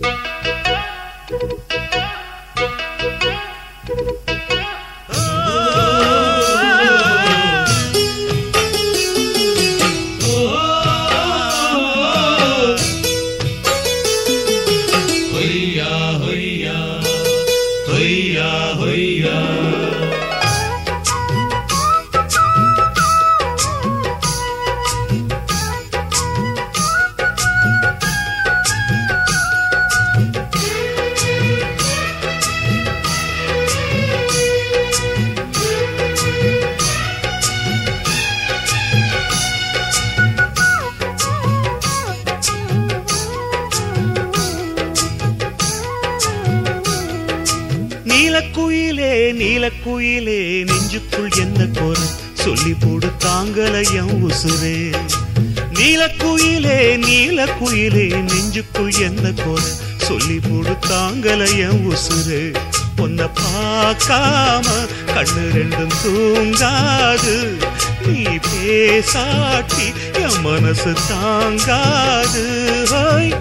Thank you. குயிலே நெஞ்சுக்குள் என்ன குறை சொல்லி போடு தாங்கலையம் உசுரே. நீலக்குயிலே நீலக்குயிலே நெஞ்சுக்குள் என்ன குறை சொல்லி போடு தாங்கலையம் உசுரே. பொண்ண பார்க்காம கண்ணு ரெண்டும் தூங்காது. நீ பேசாட்டி என் மனசு தாங்காது. ஹோய்.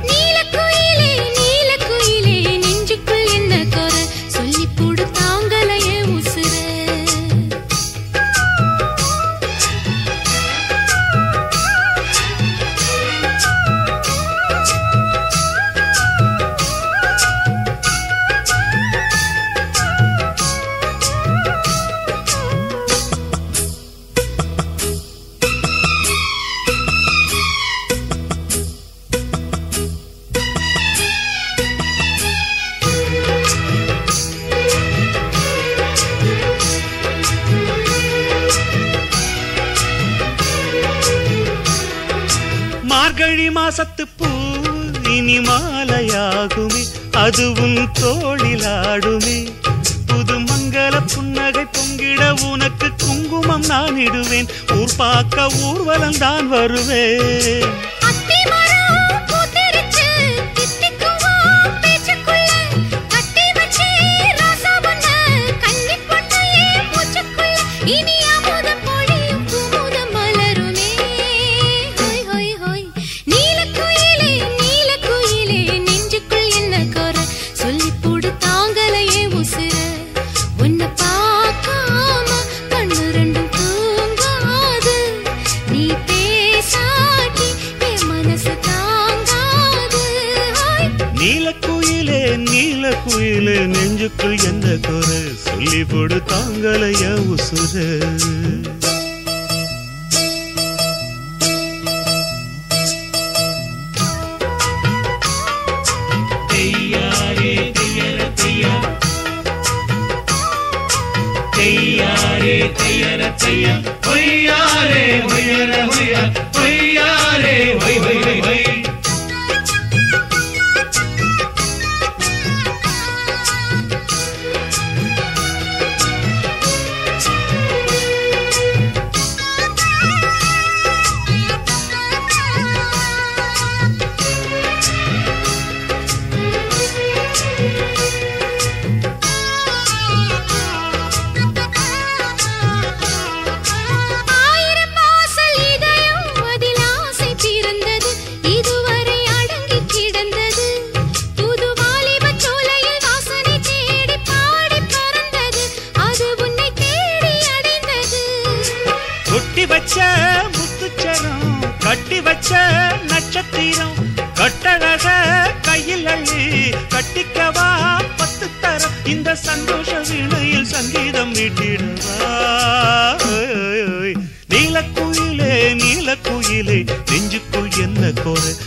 பாசத்து பூ இனி மாலையாகுமே அதுவும் தோழிலாடுமே புது மங்கள புன்னகை பொங்கிட உனக்கு குங்குமம் நான் இடுவேன். ஊர் பார்க்க ஊர்வலம் தான் வருவேன். அள்ளி போடு தாங்களைய உசுர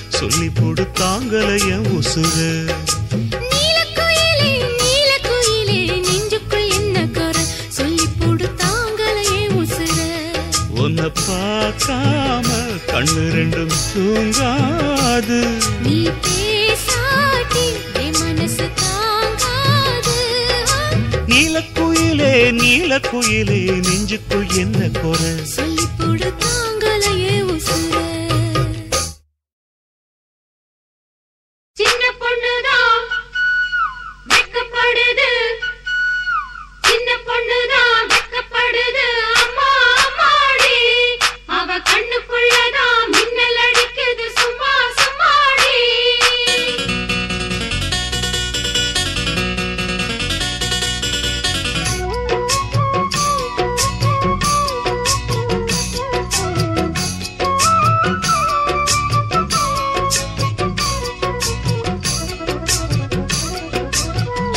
சொல்லி போடு தாங்களைய உசுறு. பார்க்காம கண்ணு ரெண்டும் தூங்காது. நீ பேசாட்டி மனசு தாங்காது. நீலக்குயிலே நீலக்குயிலே நெஞ்சுக்கு என்ன குறை?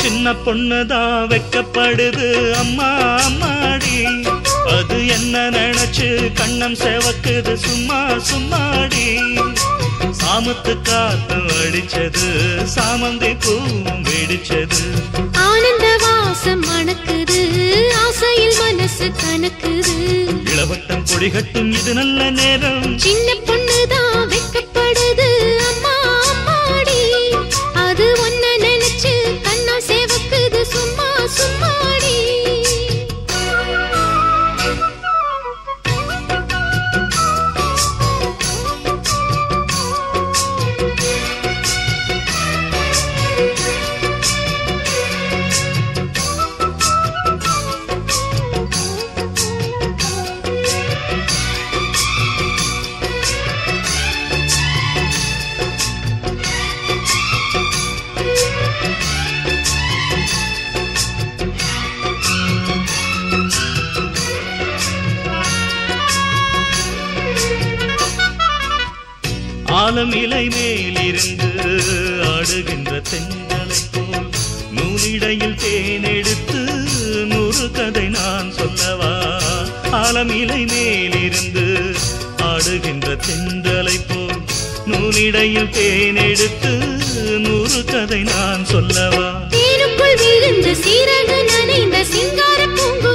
சின்ன பொண்ணுதான் வெக்கப்படுது. அம்மா அம்மாடி. அது என்ன நினைச்சு கண்ணம் செவக்குது. சும்மா சும்மாடி. சாமத்து காத்து அடிச்சது சாமந்தி பூவும் வெடிச்சது. ஆனந்த வாசம் மணக்குது. ஆசையில் மனசு கணக்குது. இளவட்டம் கொடிகட்டும் இது நல்ல நேரம். சின்ன பொண்ணுதான் ஆலம் இலை மேலிருந்து ஆடுகின்ற தென்றலை போல் நூலிடையில் தேனெடுத்து நூறு கதை நான் சொல்லவா? ஆலம் இலை மேலிருந்து ஆடுகின்ற தென்றலை போல் நூலிடையில் தேனெடுத்து நூறு கதை நான் சொல்லவா? தேனுக்குள் விழுந்த சீரக நனைந்த சிங்கார பூங்கு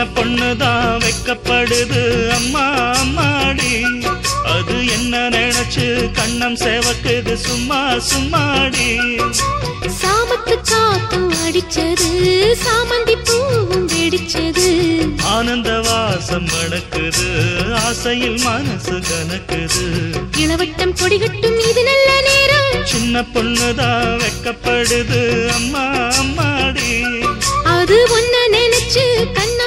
சின்ன பொண்ணுதான் வெக்கப்படுது. அம்மா அம்மாடி. அது என்ன நினைச்சு கண்ணம் சேவக்குது. சும்மா சும்மாடி. சாமத்து காத்தும் அடிச்சது. சாமந்தி பூவும் வெடிச்சது. ஆனந்த வாசம் மணக்குது ஆசையில் மனசு கணக்குது இளவட்டம் கொடிகட்டும் இது நல்ல நேரம். சின்ன பொண்ணுதான் வெக்கப்படுது. அம்மா அம்மாடி. அது ஒன்ன நினைச்சு கண்ணா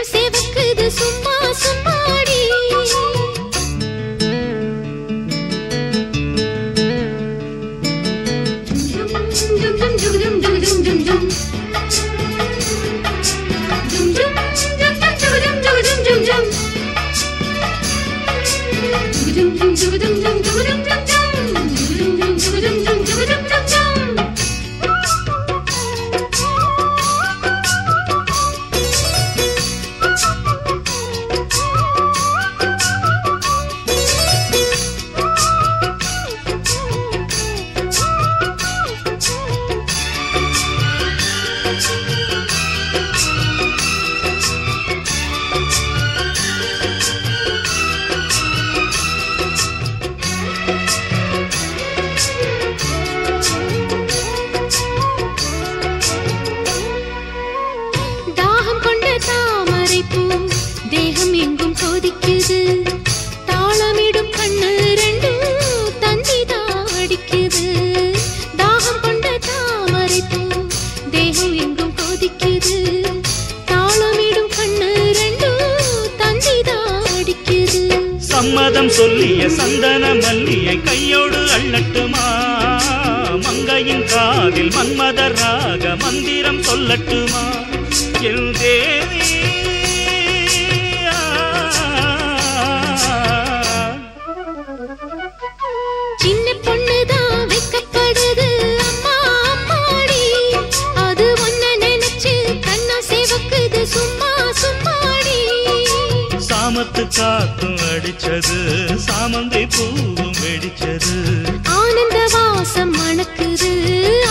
மணக்குது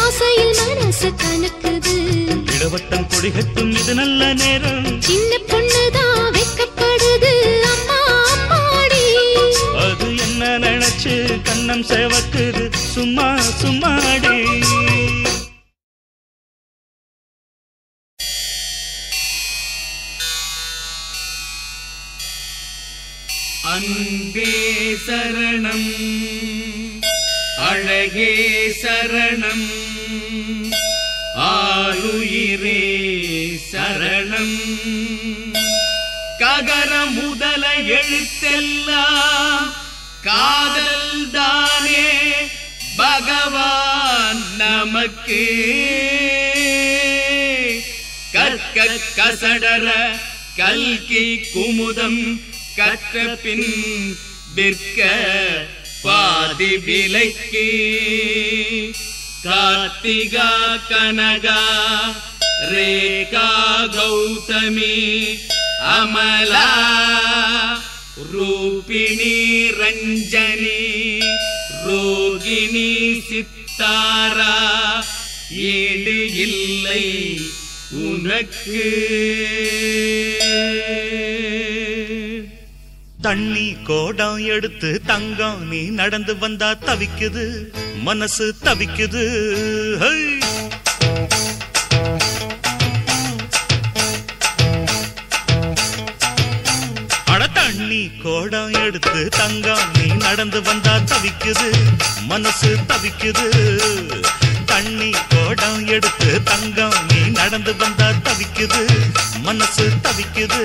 ஆசையில் மனசு கணக்குது இளவட்டம் கொடிகட்டும் இது நல்ல நேரம். சின்ன பொண்ணுதான் வெக்கப்படுது அம்மா அம்மாடி. அது என்ன நினைச்சு கண்ணம் சேவக்குது சும்மா சும்மாடி. அன்பே சரணம் அழகே சரணம். ஆளுயிரே சரணம். ககர முதல எழுத்தெல்லாம் காதல் தானே பகவான் நமக்கு. கற்க கசடர கல்கி குமுதம் கற்ற பின் விற்க பாதி விலைக்கு கார்த்திகா கனகா ரேகா கௌதமி அமலா ரூபிணி ரஞ்சனி ரோகிணி சித்தாரா ஈடு இல்லை உனக்கு. தண்ணி கோடம் எடுத்து தங்கம் நீ நடந்து வந்தா தவிக்குது மனசு தவிக்குது. தண்ணி கோடம் எடுத்து தங்கம் நீ நடந்து வந்தா தவிக்குது மனசு தவிக்குது. தண்ணி கோடம் எடுத்து தங்கம் நீ நடந்து வந்தா தவிக்குது மனசு தவிக்குது.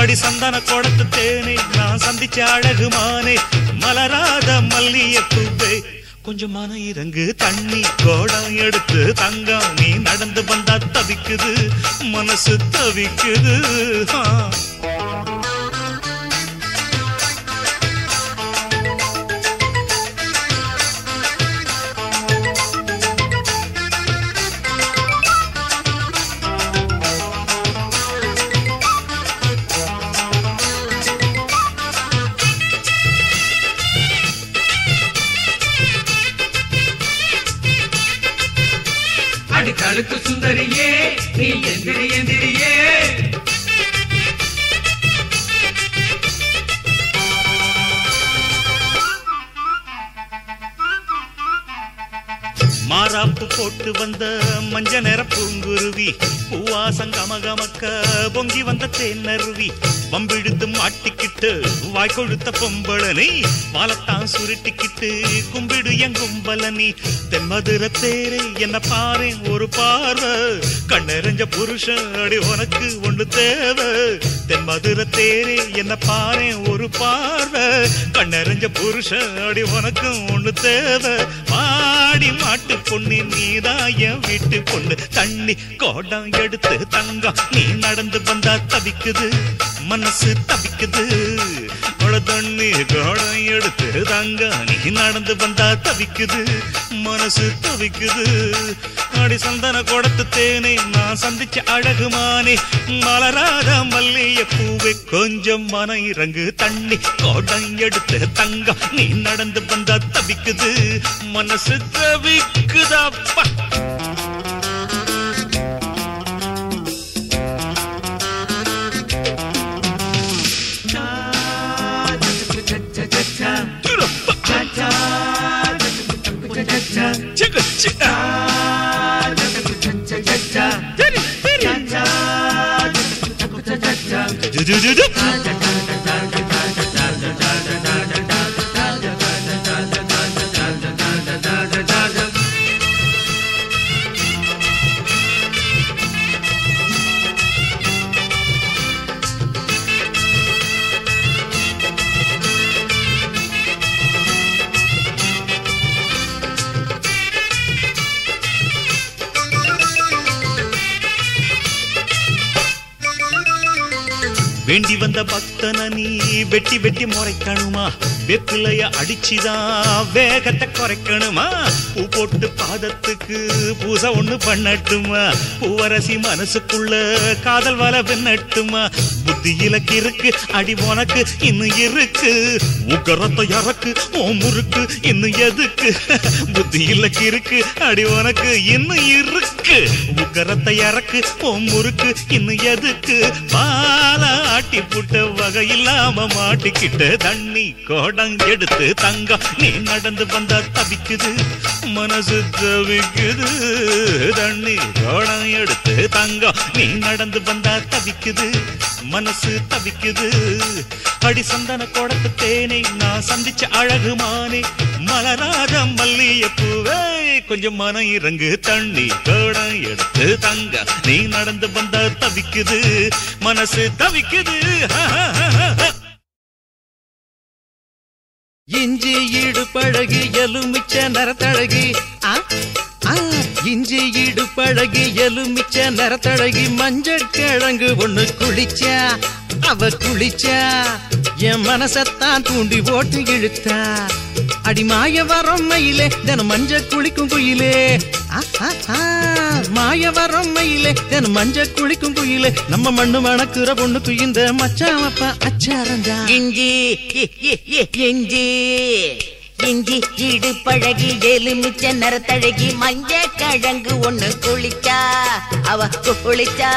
படி சந்தன கோடத்து தேனே நான் சந்திச்ச அழகுமானே. மலராத மல்லிய பூவே கொஞ்சம் மன இறங்கு தண்ணி கோடம் எடுத்து தங்கம் நீ நடந்து வந்தா தவிக்குது மனசு தவிக்குது. ஆ. எந்திரி எந்திரியே மாறாப்பு போட்டு வந்த மஞ்ச நிற பூங்குருவி பூவாசம் கமகமக்க பொங்கி வந்த தேனருவி வம்பிழுத்து மாட்டிக்கிட்டு வாய் கொழுத்த பொம்பளனி வாழத்தான் சுருட்டிக்கிட்டு கும்பிடு என் கும்பலனி தென்மதுர தேரே என்ன பாரு ஒரு பார்வை. கண்ணெறிஞ்ச புருஷன் அடி உனக்கு ஒண்ணு தேவை. தென்மதுர தேரே என்ன பாரு ஒரு பார்வை. கண்ணெறிஞ்ச புருஷன் அடி உனக்கு ஒண்ணு தேவை. மாடி மாட்டு பொண்ணு நீதான் என் வீட்டு பொண்ணு. தண்ணி கோடம் எடுத்து தங்கம். நீ நடந்து வந்தா தவிக்குது மனசு தவிக்குது. தண்ணி கோடம் எடுத்து தங்கம். நீ நடந்து வந்தா தவிக்குது மனசு தவிக்குது. அடி சந்தன கோடத்து தேனே நான் சந்திச்ச அழகுமானே மலராத மல்லிய பூவே கொஞ்சம் மன இறங்கு. தண்ணி கோடம் எடுத்து தங்கம். நீ நடந்து வந்தா தவிக்குது மனசு தவிக்குதாப்பா சிக்கு, சிக்கு. து, து, வேண்டி வந்த பக்தன நீ வெட்டி வெட்டி முறைக்கணுமா வெப்பிலைய அடிச்சுதான் வேகத்தை குறைக்கணுமா? பூ போட்டு பாதத்துக்கு பூசை ஒண்ணு பண்ணட்டுமா? பூவரசி மனசுக்குள்ள காதல் வர பின்னட்டுமா புத்தி இலக்கு இருக்கு அடி உனக்கு இன்னும் இருக்கு. உக்கரத்தை இறக்கு ஓ முறுக்கு இன்னும் எதுக்கு? புத்தி இலக்கு இருக்கு அடி உனக்கு இன்னும் இருக்கு. உக்கரத்தை இறக்கு ஓ முறுக்கு இன்னும் எதுக்கு? பாலாட்டி புட்ட வகையில்லாம மாட்டிக்கிட்ட தண்ணி கோட எடுத்து தங்கம். நீ நடந்து வந்தா தவிக்குது மனசு தவிக்குது. தண்ணி கோடம் எடுத்து தங்கம். நீ நடந்து வந்தா தவிக்குது மனசு தவிக்குது. அடி சந்தன கோடத்து தேனை நான் சந்திச்ச அழகு மானே. மலராத மல்லிய பூவே கொஞ்சம் மன இறங்கு. தண்ணி கோடம் எடுத்து தங்க நீ நடந்து வந்தா தவிக்குது மனசு தவிக்குது. இஞ்சி இடுப்பழகி எலுமிச்ச நரத்தழகி. இஞ்சி இடுப்பழகி எலுமிச்ச நரத்தழகி. மஞ்சள் கிழங்கு ஒண்ணு குளிச்சா அவ குளிச்சா. என் மனசத்தான் தூண்டி போட்டு இழுத்தா. அடிமாய வரம் மயிலே தின மஞ்ச குளிக்கும் குயிலே. மாய வரம் மயிலே தின மஞ்ச குளிக்கும் குயிலே. நம்ம மண்ணு மணக்குற பொண்ணு குயிந்த மச்சாமப்பா அச்சாரந்தா. இஞ்சி இஞ்சி. இஞ்சி இடு பழகி எலுமிச்ச நரத்தழகி மஞ்ச கிழங்கு ஒண்ணு குளிச்சா. அவ குளிச்சா.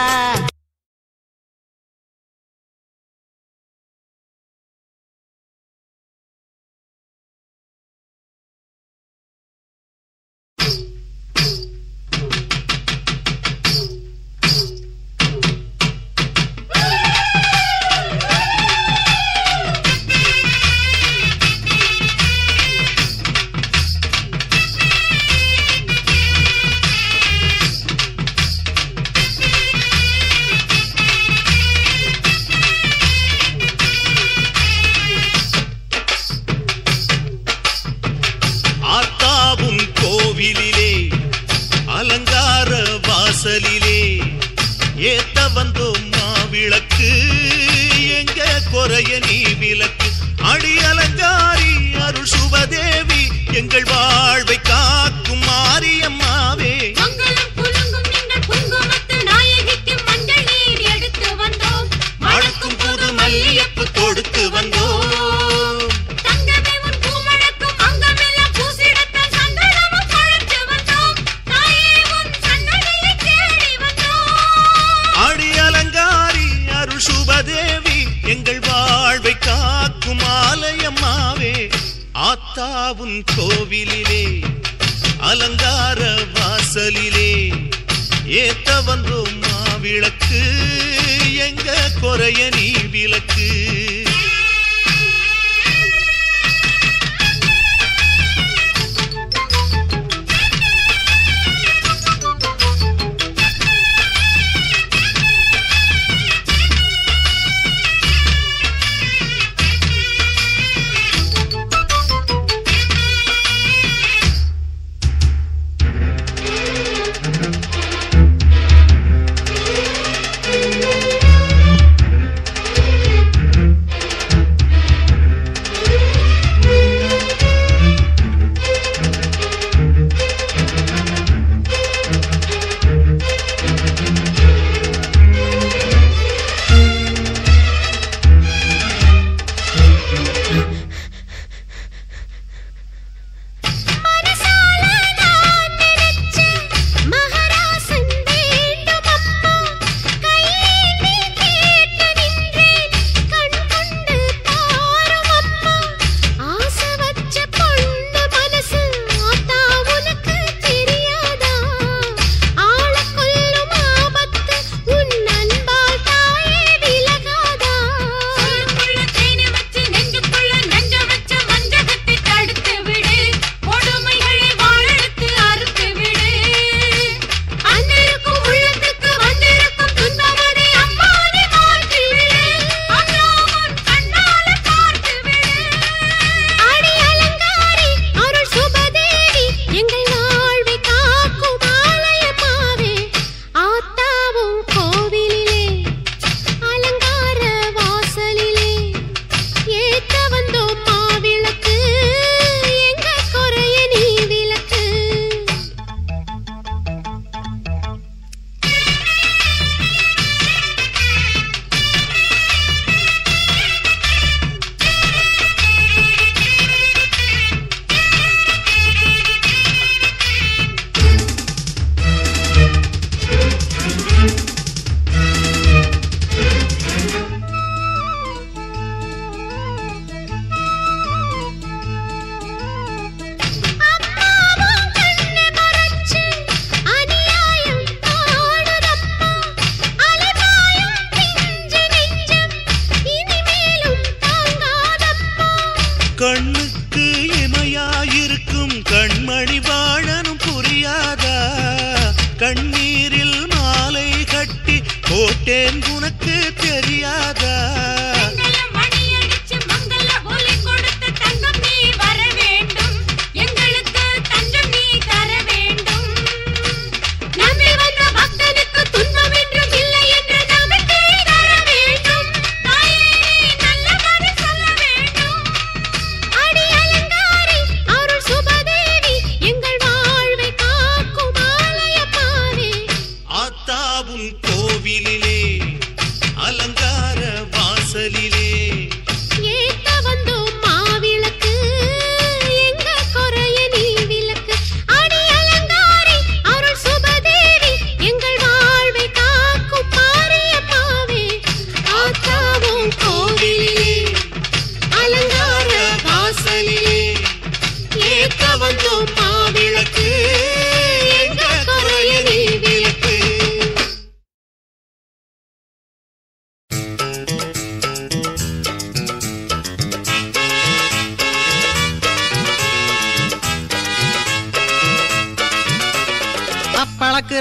கண்ணீரில் மாலை கட்டி போட்டேன் உனக்கு.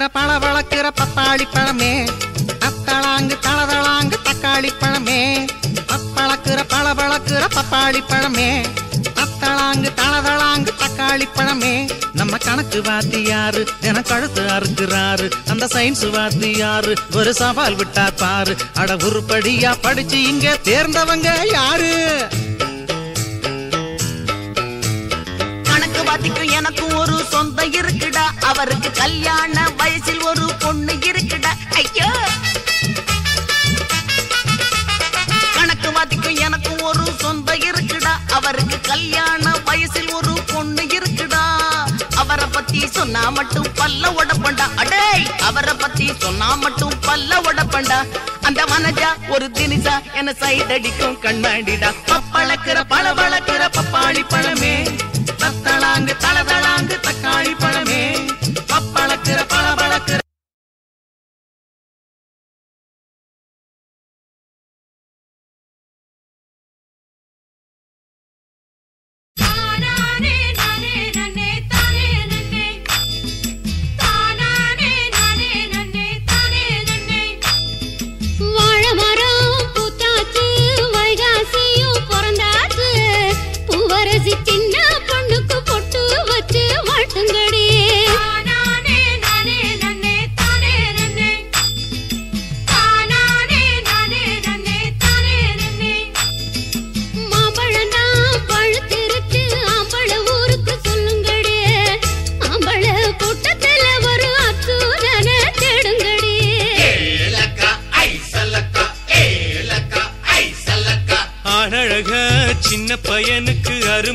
வளர்க்கிற பழ வளர்க்கிற பப்பாளி பழமே. அத்தளாங்கு தளதளாங்கு தக்காளி பழமே. பப்பளக்கிற பழ வளர்க்கிற பப்பாளி பழமே. அத்தளாங்கு தளதளாங்கு தக்காளி பழமே. நம்ம கணக்கு வாத்தியாரு என கழுத்து அறுக்கிறாரு. அந்த சயின்ஸ் வாத்தியாரு ஒரு சவால் விட்டா பாரு. அட உருப்படியா படிச்சு இங்க தேர்ந்தவங்க யாரு? கணக்கு வாத்திக்கும் எனக்கும் ஒரு சொந்தம் இருக்குடா. அவருக்கு கல்யாண வயசில் ஒரு பொண்ணு இருக்குடா. ஐயோ! கணக்கு வாத்திக்கும் எனக்கும் ஒரு சொந்தம் இருக்குடா. அவருக்கு கல்யாண வயசில் ஒரு பொண்ணு இருக்குடா. அவரை பத்தி சொன்னா மட்டும் பல்ல உடப்பண்டா. அடேய்! அவரை பத்தி சொன்னா மட்டும் பல்ல உடப்பண்டா. அந்த மனஜா ஒரு தினிசா என சைட் அடிக்கும் கண்ணாடிடா. பப்பளக்கிற பழ வளர்க்கிற பப்பாளி பழமே. தத்தளாங்கு தளதளாங்கு தக்காளி பழமே.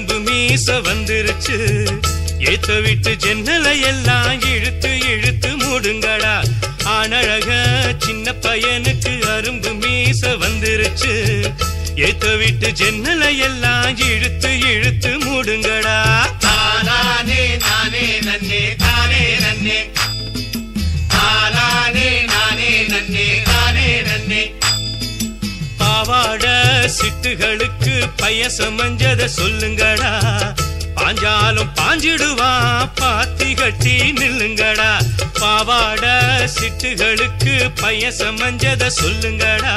பையனுக்கு மீச வந்துருச்சு. ஏத்த விட்டு ஜன்னலை எல்லாம் இழுத்து இழுத்து மூடுங்கடா. ஆனழக சின்ன பையனுக்கு அரும்பு மீச வந்துருச்சு. ஏத்த விட்டு ஜன்னலை எல்லாம் இழுத்து இழுத்து மூடுங்கடா. தானானே நானே நன்னே தானே நன்னே. பாவாட சிட்டுகளுக்கு பைய சமஞ்சத சொல்லுங்கடா. பாஞ்சாலும் பாஞ்சிடுவா பாத்தி கட்டி நில்லுங்கடா. பாவாட சிட்டுகளுக்கு பைய சமஞ்சத சொல்லுங்கடா.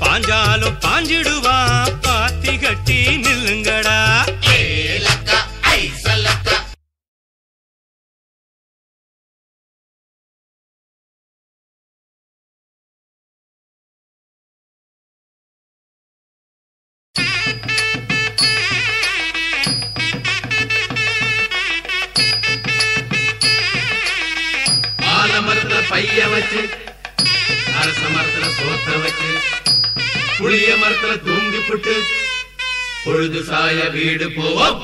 பாஞ்சாலும் பாஞ்சிடுவா பாத்தி கட்டி நில்லுங்கடா. மரத்துல வச்சு அரச மரத்துல சோத்த வச்சு புளிய மரத்துல தூங்கி புட்டு பொழுது சாய வீடு போவோம்.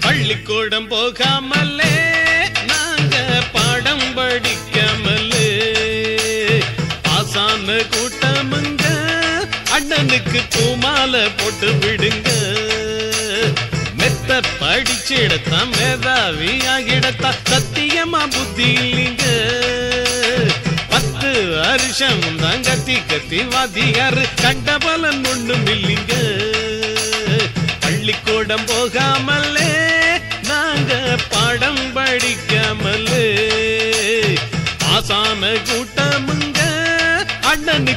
பள்ளிக்கூடம் போகாம எனக்கு பூமால போட்டு விடுங்க. மெத்த படிச்சிடத்தான் மேதாவி ஆகிடத்தான் சத்தியமா புத்தி இல்லைங்க. பத்து வருஷம் தான் கத்தி கத்தி வாத்தியாரு. கண்ட பலன் ஒண்ணும் இல்லைங்க. பள்ளிக்கூடம் போகாமலே நாங்க பாடம் படிக்காமலே. ஆசாம கூட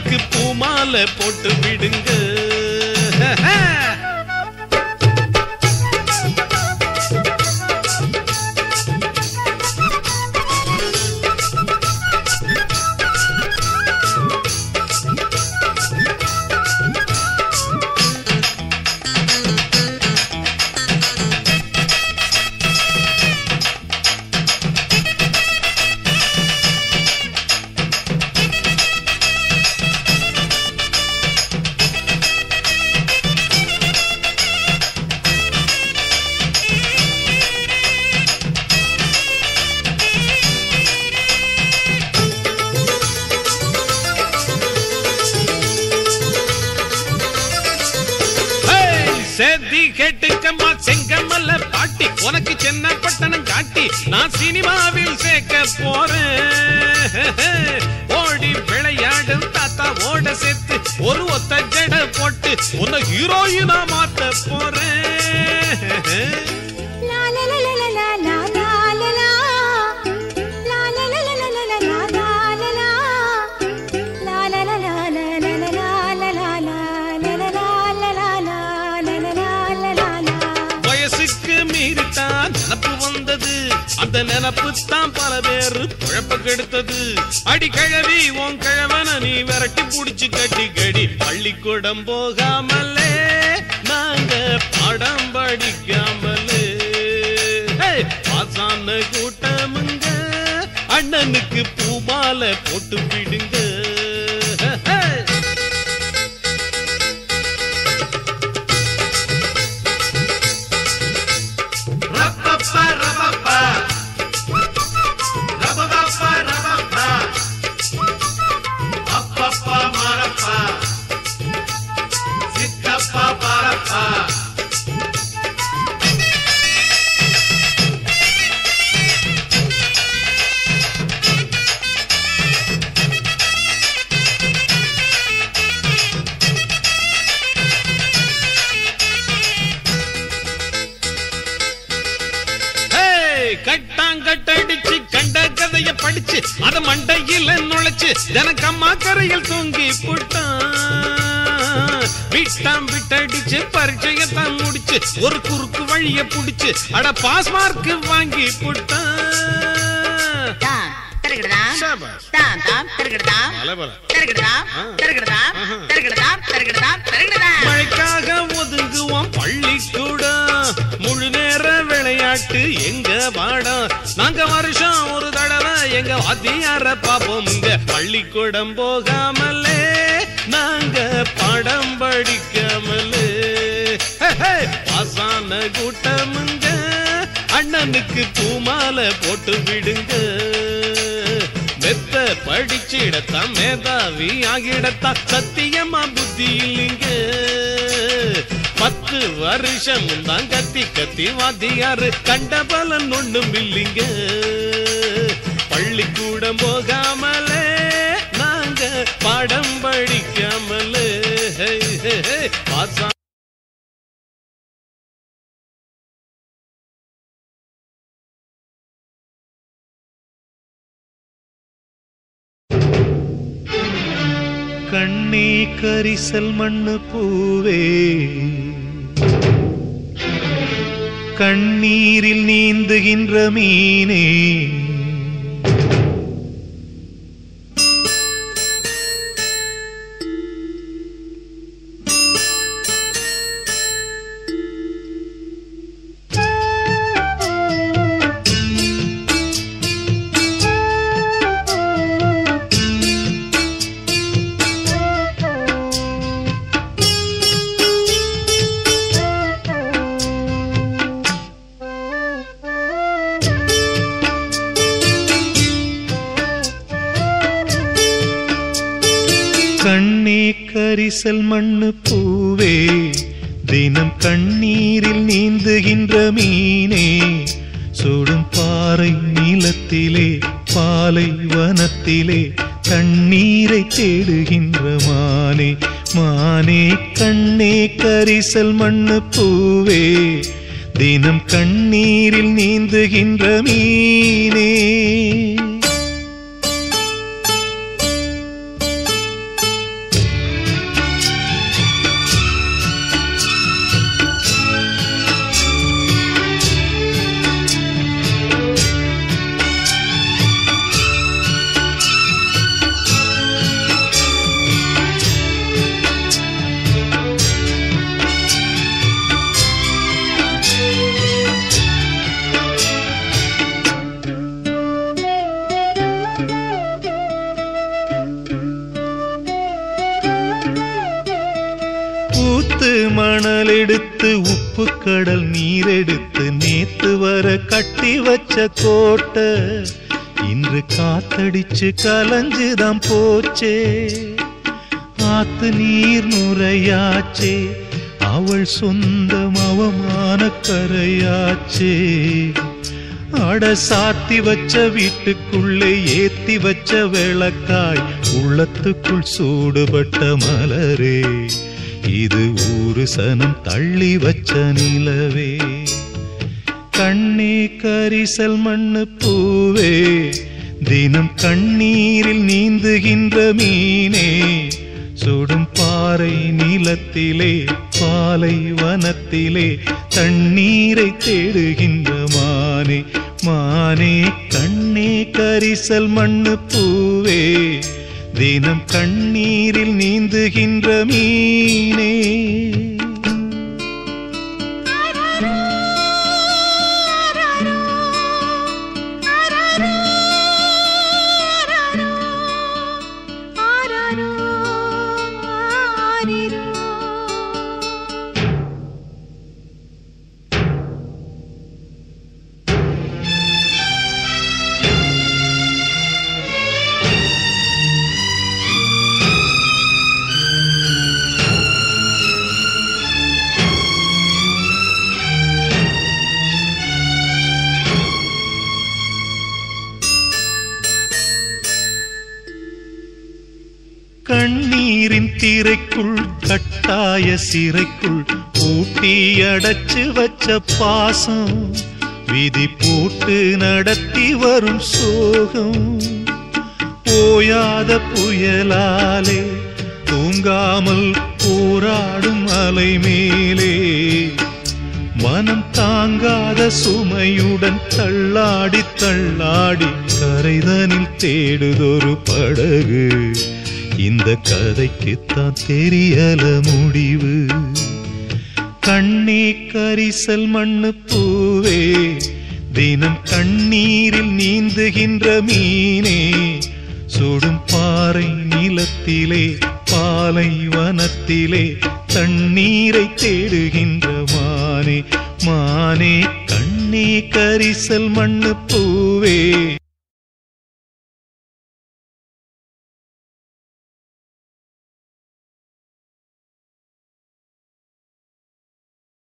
எனக்கு பூமாலை போட்டு விடுங்க. சீத்த செத்து ஒரு ஒத்த ஜட போட்டு உன்னை ஹீரோயினா மாத்த போறேன். வயசுக்கு மீறித்தான் நினப்பு வந்தது. அந்த நினப்பு தான் பல பேரு குழப்ப கெடுத்தது. அடி கிழவி உன் கிழவன நீ விரட்டி புடிச்சு கட்டி கடி பள்ளிக்கூடம் போகாமலே நாங்க படம் படிக்காமலே. பாசான கூட்டமுங்க அண்ணனுக்கு பூமால போட்டு விடுங்க. முடிச்சு ஒரு குறுக்கு வழிய புடிச்சு அட பாஸ் மார்க் வாங்கி புட்டான் மழைக்காக ஒதுங்குவோம் பள்ளிக்கூடம் முழு நேர விளையாட்டு எங்க பாடம் நாங்க வருஷம் ஒரு தடவை எங்க வாத்தியார பாப்போம் இங்க பள்ளிக்கூடம் போகாமலே நாங்க படம் படிக்காமலே கூட்டமுங்க. அண்ணனுக்கு பூமால போட்டு விடுங்க. மெத்த படிச்சிடத்தான் மேதாவி ஆகிடத்தான். சத்தியமா புத்தி இல்லைங்க. பத்து வருஷம் தான் கத்தி கத்தி வாத்தியாரு. கண்ட பலன் ஒண்ணும் இல்லைங்க. பள்ளிக்கூடம் போகாமலே நாங்க பாடம் படிக்காமலே. பாசா நீ கரிசல் மண்ணு பூவே. கண்ணீரில் நீந்துகின்ற மீனே. கரிசல் மண்ணு பூவே தினம் கண்ணீரில் நீந்துகின்ற மீனே சுடும் பாறை நீளத்திலே பாலை வனத்திலே தண்ணீரை தேடுகின்ற மானே. மானே கண்ணே கரிசல் மண் உப்பு கடல் நீரெடுத்து நேத்து வர கட்டி வச்ச கோட்டை இன்று காத்தடிச்சு கலஞ்சுதான் போச்சே. ஆத்து நீர் நுரையாச்சே அவள் சொந்தம் அவமான கரையாச்சே. அட சாத்தி வச்ச வீட்டுக்குள்ளே ஏத்தி வச்ச விளக்காய் உள்ளத்துக்குள் சூடுபட்ட மலரே. இது ஊரு சனம் தள்ளி வச்ச நிலவே. கண்ணே கரிசல் மண்ணு பூவே. தினம் கண்ணீரில் நீந்துகின்ற மீனே. சுடும் பாறை நிலத்திலே பாலை வனத்திலே தண்ணீரை தேடுகின்ற மானே. மானே கண்ணே கரிசல் மண்ணு பூவே. தினம் கண்ணீரில் நீந்துகின்ற மீனே. கட்டாய சிறைக்குள் பூட்டி அடைச்சு வச்ச பாசம். விதி போட்டு நடத்தி வரும் சோகம். போயாத புயலாலே தூங்காமல் போராடும் அலை மேலே மனம் தாங்காத சுமையுடன் தள்ளாடி தள்ளாடி கரைதனில் தேடுதொரு படகு. இந்த கதைக்குத்தான் தெரியல முடிவு. கண்ணே கரிசல் மண்ணு பூவே தினம் கண்ணீரில் நீந்துகின்ற மீனே சுடும் பாறை நிலத்திலே பாலை வனத்திலே தண்ணீரை தேடுகின்ற மானே மானே கண்ணே கரிசல் மண்ணு பூவே.